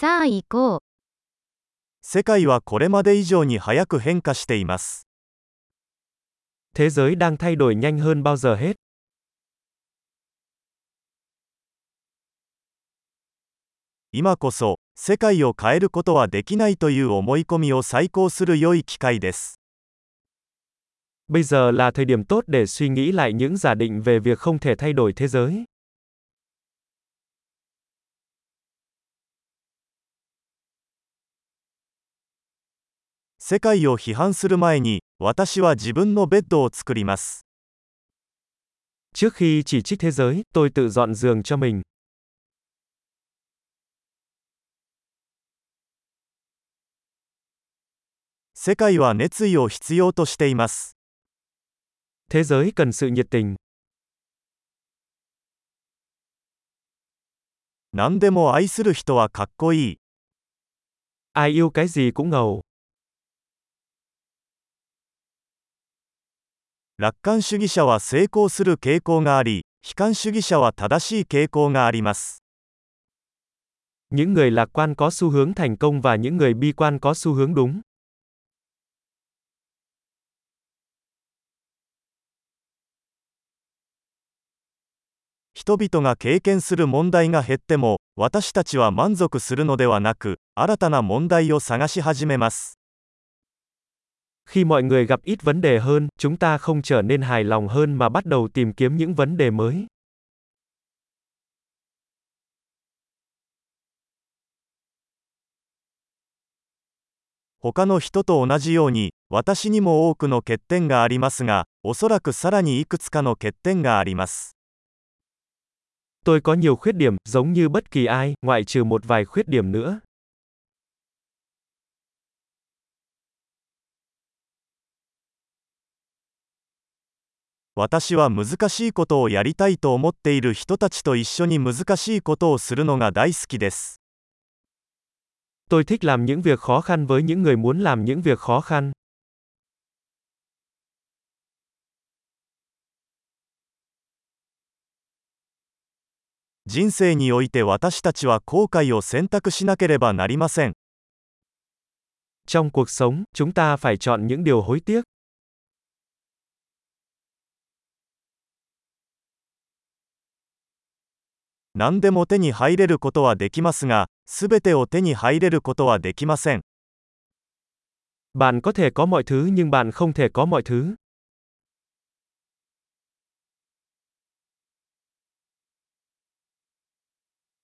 さあ行こう。世界はこれまで以上に早く変化しています。Thế giới đang thay đổi nhanh hơn bao giờ hết. 今こそ、世界を変えることはできないという思い込みを再考する良い機会です。Bây giờ là thời điểm tốt để suy nghĩ lại những giả định về việc không thể thay đổi thế giới. 世界を批判する前に、私は自分のベッドを作ります。Trước khi chỉ trích thế giới, tôi tự dọn giường cho mình. 世界は熱意を必要としています。Thế giới cần sự nhiệt tình. 何でも愛する人はかっこいい。Ai yêu cái gì cũng ngầu. 楽観主義者は成功する傾向があり、悲観主義者は正しい傾向があります。Những người lạc quan có xu hướng thành công và những người bi quan có xu hướng đúng. Khi mọi người gặp ít vấn đề hơn, chúng ta không trở nên hài lòng hơn mà bắt đầu tìm kiếm những vấn đề mới. Tôi có nhiều khuyết điểm, giống như bất kỳ ai, ngoại trừ một vài khuyết điểm nữa. 私は難しいことをやりたいと思っている人たちと一緒に難しいことをするのが大好きです。Tôi thích làm những việc khó khăn với những người muốn làm những việc khó khăn. 人生において私たちは後悔を選択しなければなりません。Trong cuộc sống, chúng ta phải chọn những điều hối tiếc. 何でも手に入れることはできますが、すべてを手に入れることはできません。 Bạn có thể có mọi thứ nhưng bạn không thể có mọi thứ.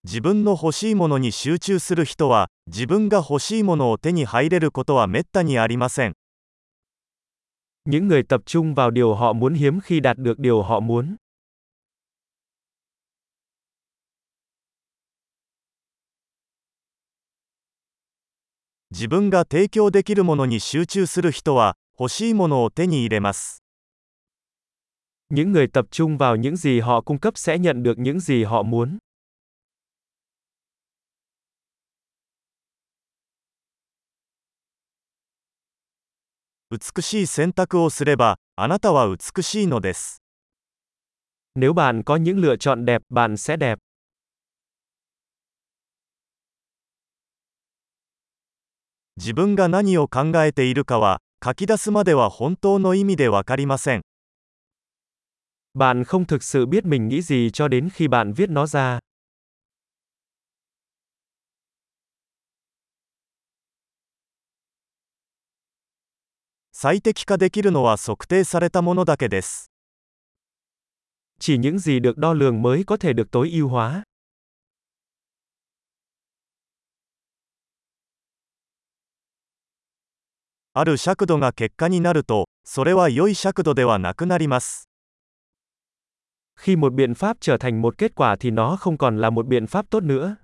自分の欲しいものに集中する人は、自分が欲しいものを手に入れることはめったにありません。 Những người tập trung vào điều họ muốn hiếm khi đạt được điều họ muốn. 自分が提供できるものに集中する人は、欲しいものを手に入れます。 Những người tập trung vào những gì họ cung cấp sẽ nhận được những gì họ muốn. 美しい選択をすれば、あなたは美しいのです。 Nếu bạn có những lựa chọn đẹp, bạn sẽ đẹp. 自分が何を考えているかは、書き出すまでは本当の意味でわかりません。 Bạn không thực sự biết mình nghĩ gì cho đến khi bạn viết nó ra. 最適化できるのは測定されたものだけです。 Chỉ những gì được đo lường mới có thể được tối ưu hóa. ある尺度が結果になると、それは良い尺度ではなくなります。 Khi một biện pháp trở thành một kết quả thì nó không còn là một biện pháp tốt nữa.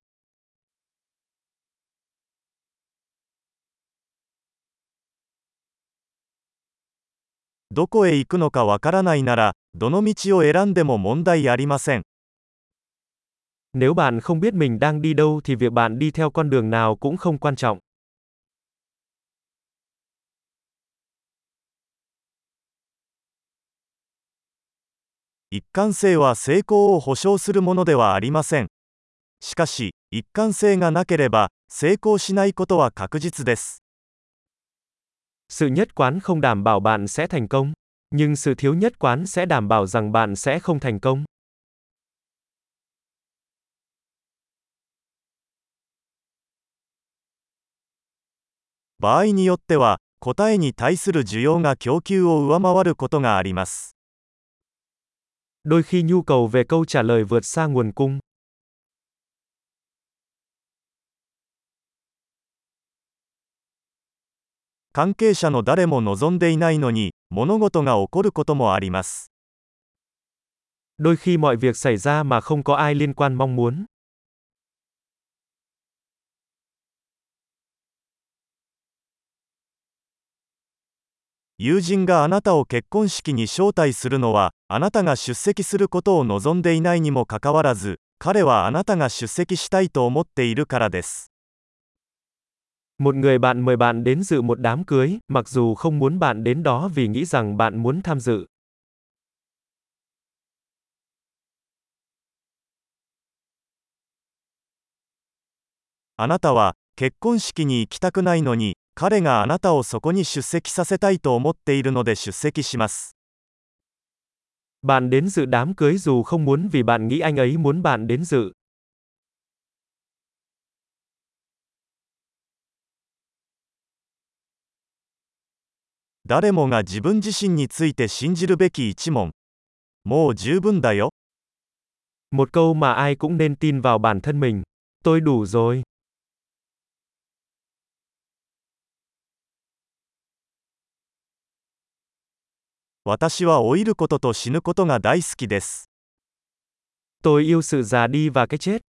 どこへ行くのかわからないなら、どの道を選んでも問題ありません。 Nếu bạn không biết mình đang đi đâu thì việc bạn đi theo con đường nào cũng không quan trọng. 一貫性は成功を保証するものではありません。しかし、一貫性がなければ、成功しないことは確実です Sự nhất quán không đảm bảo bạn sẽ thành công, nhưng sự thiếu nhất quán sẽ đảm bảo rằng bạn sẽ không thành công. 場合によっては答えに対する需要が供給を上回ることがあります Đôi khi nhu cầu về câu trả lời vượt xa nguồn cung. 関係者の誰も望んでいないのに物事が起こることもあります Đôi khi mọi việc xảy ra mà không có ai liên quan mong muốn. 友人があなたを結婚式に招待するのはあなたが出席することを望んでいないにもかかわらず彼はあなたが出席したいと思っているからです Một người bạn mời bạn đến dự một đám cưới, mặc dù không muốn bạn đến đó vì nghĩ rằng bạn muốn tham dự. あなたは結婚式に行きたくないのに彼があなたをそこに出席させたいと思っているので出席します Bạn đến dự đám cưới dù không muốn vì bạn nghĩ anh ấy muốn bạn đến dự. 誰もが自分自身について信じるべき一問もう十分だよ Một câu mà ai cũng nên tin vào bản thân mình. Tôi đủ rồi. 私は老いることと死ぬことが大好きです Tôi yêu sự già đi và cái chết.